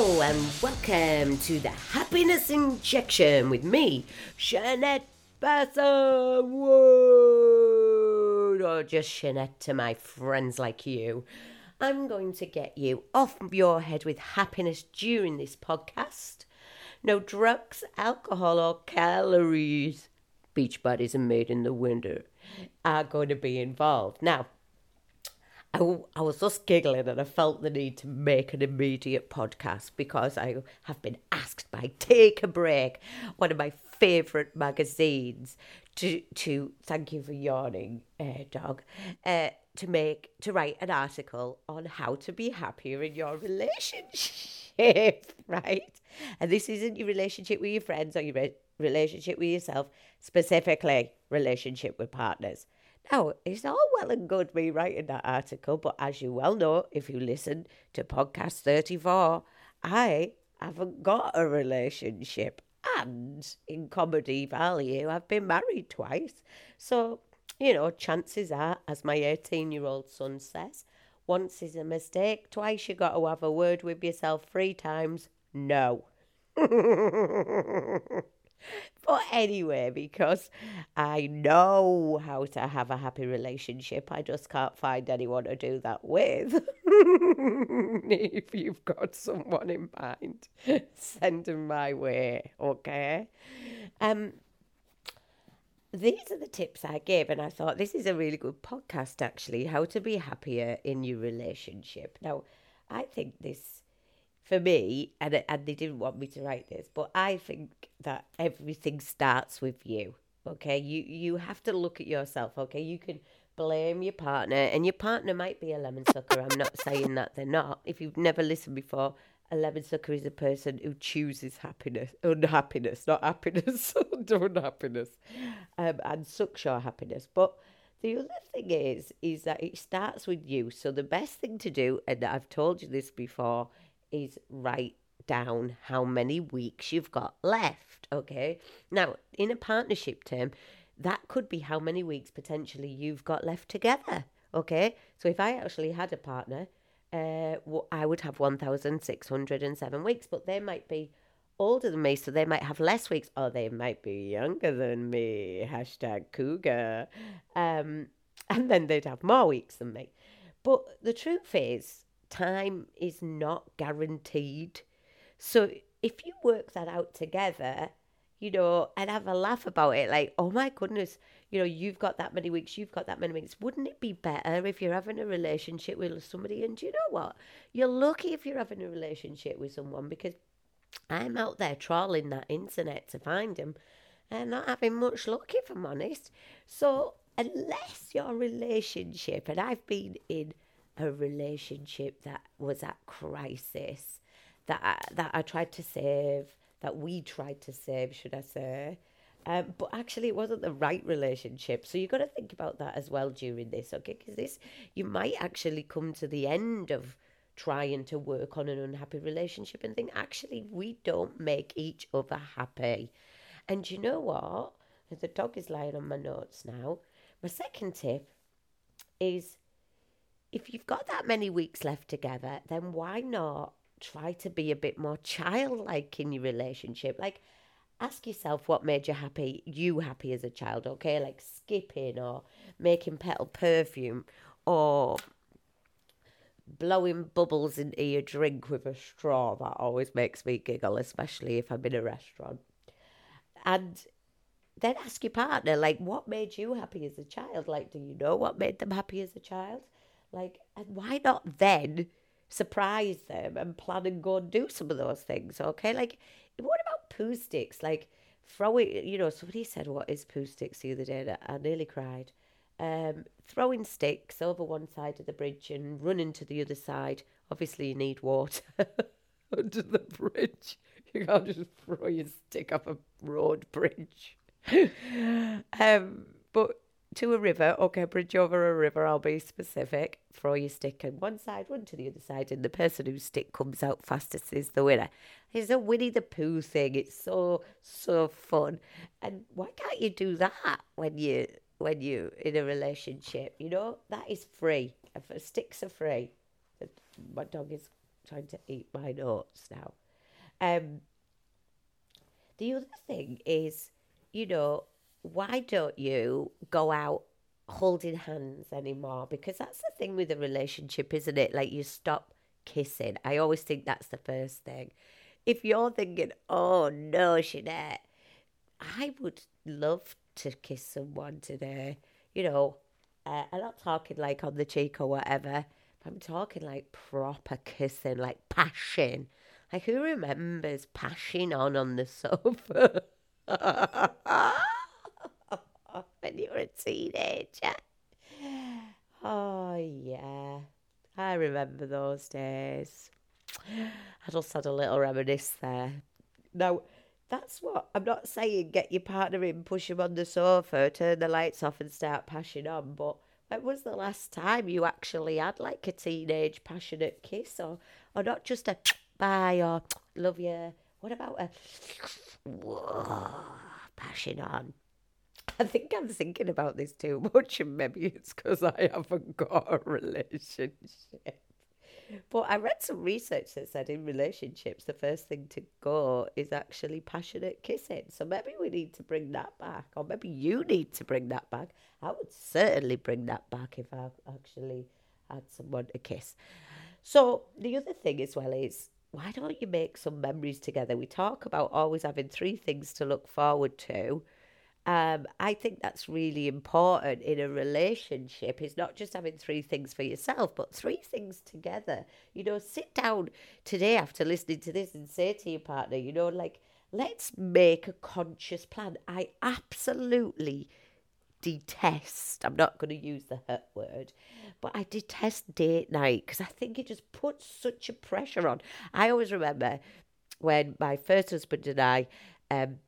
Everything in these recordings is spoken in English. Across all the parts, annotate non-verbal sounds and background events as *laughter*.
Hello and welcome to the Happiness Injection with me, Jeanette Basswood, or oh, just Jeanette to my friends like you. I'm going to get you off your head with happiness during this podcast. No drugs, alcohol, or calories. Beach bodies are made in the winter are going to be involved. Now, I, I was just giggling and I felt the need to make an immediate podcast because I have been asked by Take a Break, one of my favourite magazines, to to thank you for yawning, uh, dog, uh, to make to write an article on how to be happier in your relationship, *laughs* right? And this isn't your relationship with your friends or your re- relationship with yourself, specifically relationship with partners. Now, it's all well and good me writing that article, but as you well know, if you listen to podcast 34, I haven't got a relationship. And in comedy value, I've been married twice. So, you know, chances are, as my 18 year old son says, once is a mistake, twice you got to have a word with yourself, three times, no. *laughs* *laughs* But anyway, because I know how to have a happy relationship, I just can't find anyone to do that with. *laughs* if you've got someone in mind, *laughs* send them my way, okay? Um, these are the tips I gave, and I thought this is a really good podcast actually how to be happier in your relationship. Now, I think this for me, and, and they didn't want me to write this, but I think that everything starts with you. Okay, you you have to look at yourself. Okay, you can blame your partner, and your partner might be a lemon sucker. I'm not saying that they're not. If you've never listened before, a lemon sucker is a person who chooses happiness, unhappiness, not happiness, *laughs* unhappiness, um, and sucks your happiness. But the other thing is, is that it starts with you. So the best thing to do, and I've told you this before, is write down how many weeks you've got left. Okay. Now, in a partnership term, that could be how many weeks potentially you've got left together. Okay. So if I actually had a partner, uh, I would have 1,607 weeks, but they might be older than me, so they might have less weeks, or they might be younger than me. Hashtag cougar. Um, *laughs* and then they'd have more weeks than me. But the truth is, time is not guaranteed. So if you work that out together, you know, and have a laugh about it, like, oh my goodness, you know, you've got that many weeks, you've got that many weeks. Wouldn't it be better if you're having a relationship with somebody? And you know what? You're lucky if you're having a relationship with someone because I'm out there trawling that internet to find them and not having much luck, if I'm honest. So, unless your relationship, and I've been in a relationship that was at crisis, that I, that I tried to save, that we tried to save, should I say. Um, but actually, it wasn't the right relationship. So you've got to think about that as well during this, okay? Because this, you might actually come to the end of trying to work on an unhappy relationship and think, actually, we don't make each other happy. And you know what? The dog is lying on my notes now. My second tip is if you've got that many weeks left together, then why not try to be a bit more *laughs* childlike in your relationship? Like, ask yourself what made you happy, you happy as a child, okay? Like skipping or making petal perfume or blowing bubbles into your drink with a straw. That always makes me giggle, especially if I'm in a restaurant. And then ask your partner, like, what made you happy as a child? Like, do you know what made them happy as a child? Like, and why not then surprise them and plan and go and do some of those things? Okay, like, what about Poohsticks? Like, throwing, you know, somebody said, What is Poohsticks the other day? And I nearly cried. Um, throwing sticks over one side of the bridge and running to the other side. Obviously, you need water *laughs* under the bridge. You can't just throw your stick up a road bridge. *laughs* um, but to a river, okay, bridge over a river, I'll be specific. Throw your stick on one side, run to the other side, and the person whose stick comes out fastest is the winner. It's a Winnie the Pooh thing. It's so so fun. And why can't you do that when you when you in a relationship? You know that is free. Sticks are free. My dog is trying to eat my notes now. Um, the other thing is, you know, why don't you go out holding hands anymore? Because that's the thing with a relationship, isn't it? Like you stop kissing. I always think that's the first thing. If you're thinking, oh no, Sinead, I would love to kiss someone today, you know, uh, I'm not talking like on the cheek or whatever. I'm talking like proper kissing, like passion. Like who remembers passion on on the sofa *laughs* when you were a teenager? Oh yeah, I remember those days. I just had a little reminisce there. Now, that's what I'm not saying. Get your partner in, push him on the sofa, turn the lights off, and start pashing on. But when was the last time you actually had like a teenage passionate kiss, or or not just a *tsk* bye or *tsk* love you? What about a *tsk* passion on? I think I'm thinking about this too much, and maybe it's because I haven't got a relationship. But I read some research that said in relationships, the first thing to go is actually passionate kissing. So maybe we need to bring that back, or maybe you need to bring that back. I would certainly bring that back if I actually had someone to kiss. So the other thing as well is why don't you make some memories together? We talk about always having three things to look forward to. Um, I think that's really important in a relationship. is not just having three things for yourself, but three things together. You know, sit down today after listening to this and say to your partner, you know, like, let's make a conscious plan. I absolutely detest, I'm not going to use the hurt word, but I detest date night because I think it just puts such a pressure on. I always remember when my first husband and I, um,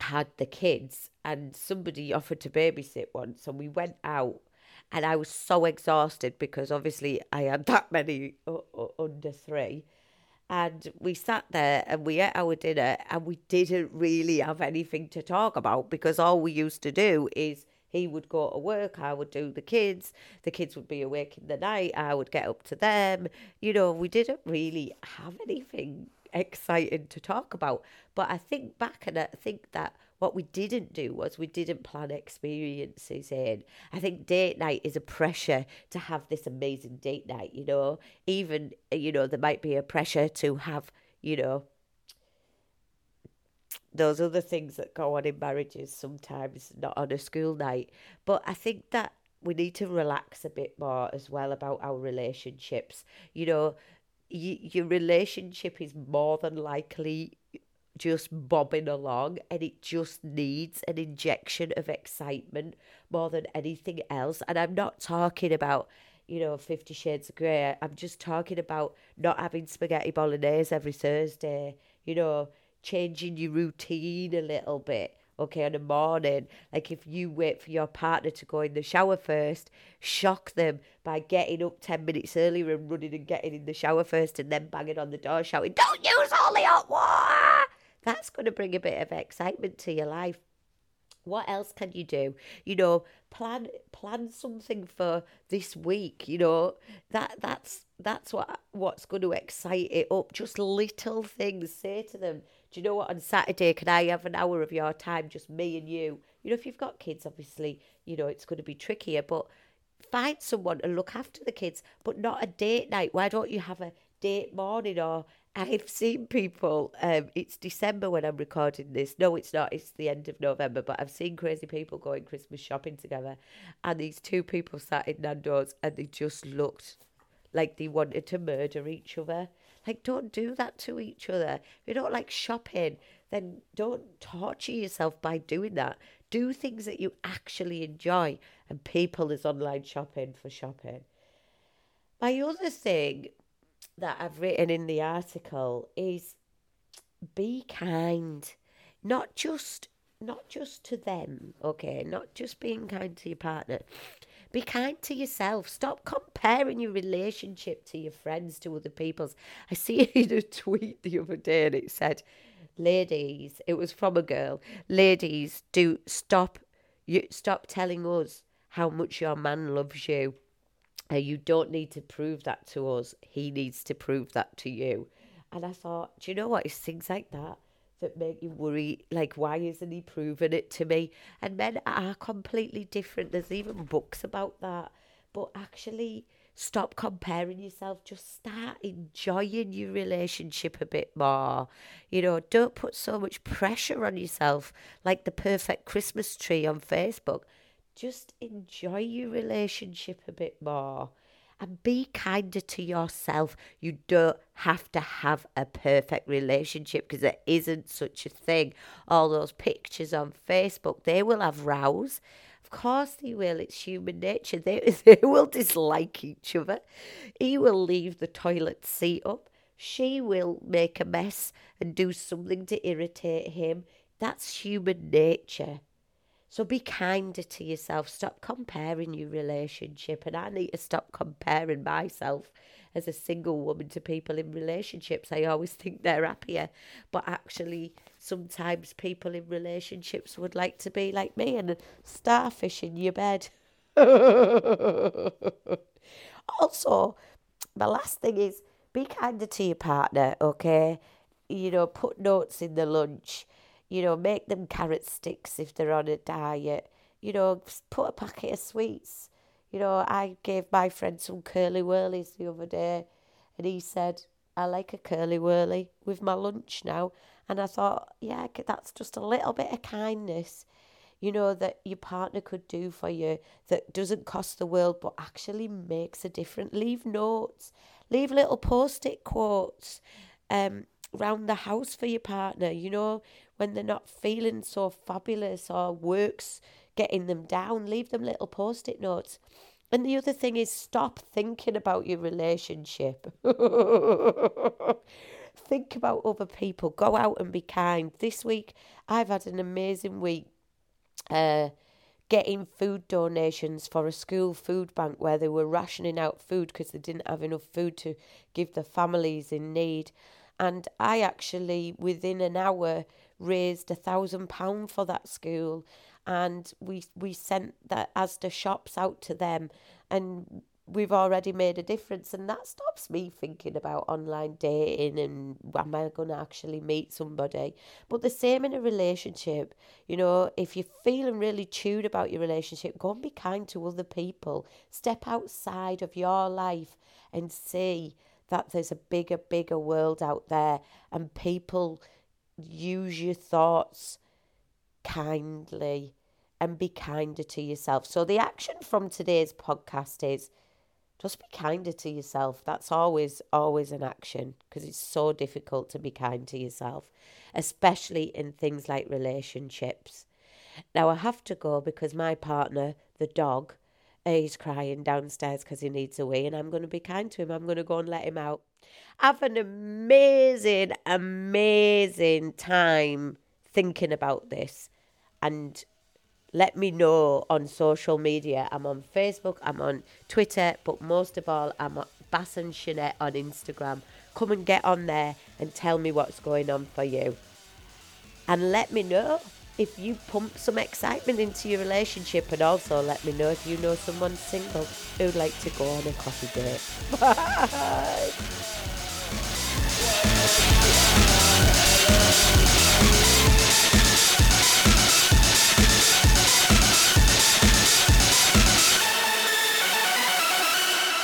had the kids and somebody offered to babysit once and we went out and I was so exhausted because obviously I had that many under three. And we sat there and we ate our dinner and we didn't really have anything to talk about because all we used to do is he would go to work, I would do the kids, the kids would be awake in the night, I would get up to them. You know, we didn't really have anything exciting to talk about. But I think back and I think that what we didn't do was we didn't plan experiences in. I think date night is a pressure to have this amazing date night, you know. Even, uh, you know, there might be a pressure to have, you know, those other things that go on in marriages sometimes, not on a school night. But I think that we need to relax a bit more as well about our relationships. You know, your relationship is more than likely just bobbing along and it just needs an injection of excitement more than anything else. And I'm not talking about, you know, Fifty Shades of Grey. I'm just talking about not having spaghetti bolognese every Thursday, you know, changing your routine a little bit okay, in the morning, like if you wait for your partner to go in the shower first, shock them by getting up 10 minutes earlier and running and getting in the shower first and then banging on the door shouting, Don't use all the hot water! That's going to bring a bit of excitement to your life. What else can you do? You know, plan plan something for this week. You know that that's that's what what's going to excite it up. Just little things. Say to them, do you know what? On Saturday, can I have an hour of your time, just me and you? You know, if you've got kids, obviously, you know, it's going to be trickier, but find someone to look after the kids, but not a date night. Why don't you have a date morning or I've seen people, um, it's December when I'm recording this. No, it's not. It's the end of November, but I've seen crazy people going Christmas shopping together. And these two people sat in Nando's and they just looked like they wanted to murder each other. Like, don't do that to each other. If you don't like shopping, then don't torture yourself by doing that. Do things that you actually enjoy. And people is online shopping for shopping. My other thing that I've written in the article is be kind. Not just not just to them, okay? Not just being kind to your partner, be kind to yourself. Stop comparing your relationship to your friends to other people's. I see *laughs* in a tweet the other day and it said, ladies, it was from a girl, ladies, do stop you stop telling us how much your man loves you And you don't need to prove that to us. He needs to prove that to you. And I thought, do you know what? It's things like that that make you worry. Like, why isn't he proving it to me? And men are completely different. There's even books about that. But actually, stop comparing yourself. Just start enjoying your relationship a bit more. You know, don't put so much pressure on yourself like the perfect Christmas tree on Facebook. Just enjoy your relationship a bit more and be kinder to yourself. You don't have to have a perfect relationship because there isn't such a thing. All those pictures on Facebook, they will have rows. Of course they will. It's human nature. They, *laughs* they will dislike each other. He will leave the toilet seat up. She will make a mess and do something to irritate him. That's human nature. So be kinder to yourself. Stop comparing your relationship. And I need to stop comparing myself as a single woman to people in relationships. I always think they're happier. But actually, sometimes people in relationships would like to be like me and a starfish in your bed. *laughs* also, my last thing is be kinder to your partner, okay? You know, put notes in the lunch you know, make them carrot sticks if they're on a diet. You know, put a packet of sweets. You know, I gave my friend some Curly Wurlies the other day, and he said, I like a Curly Wurly with my lunch now. And I thought, yeah, that's just a little bit of kindness, you know, that your partner could do for you that doesn't cost the world but actually makes a difference. Leave notes, leave little post it quotes um, around the house for your partner, you know, when they're not feeling so fabulous or work's getting them down, leave them little post it notes. And the other thing is stop thinking about your relationship. *laughs* Think about other people. Go out and be kind. This week, I've had an amazing week uh, getting food donations for a school food bank where they were rationing out food because they didn't have enough food to give the families in need. And I actually, within an hour, raised a thousand pound for that school, and we we sent that Asda shops out to them, and we've already made a difference. And that stops me thinking about online dating and am I going to actually meet somebody? But the same in a relationship. You know if you're feeling really chewed about your relationship go and be kind to other people. Step outside of your life and see that there's a bigger bigger world out there and people use your thoughts kindly and be kinder to yourself. So, the action from today's podcast is just be kinder to yourself. That's always, always an action because it's so difficult to be kind to yourself, especially in things like relationships. Now, I have to go because my partner, the dog, he's crying downstairs because he needs a wee, and I'm going to be kind to him. I'm going to go and let him out. Have an amazing, amazing time thinking about this and let me know on social media. I'm on Facebook, I'm on Twitter, but most of all, I'm at Bass and Shanette on Instagram. Come and get on there and tell me what's going on for you. And let me know if you pump some excitement into your relationship and also let me know if you know someone single who'd like to go on a coffee date. Bye!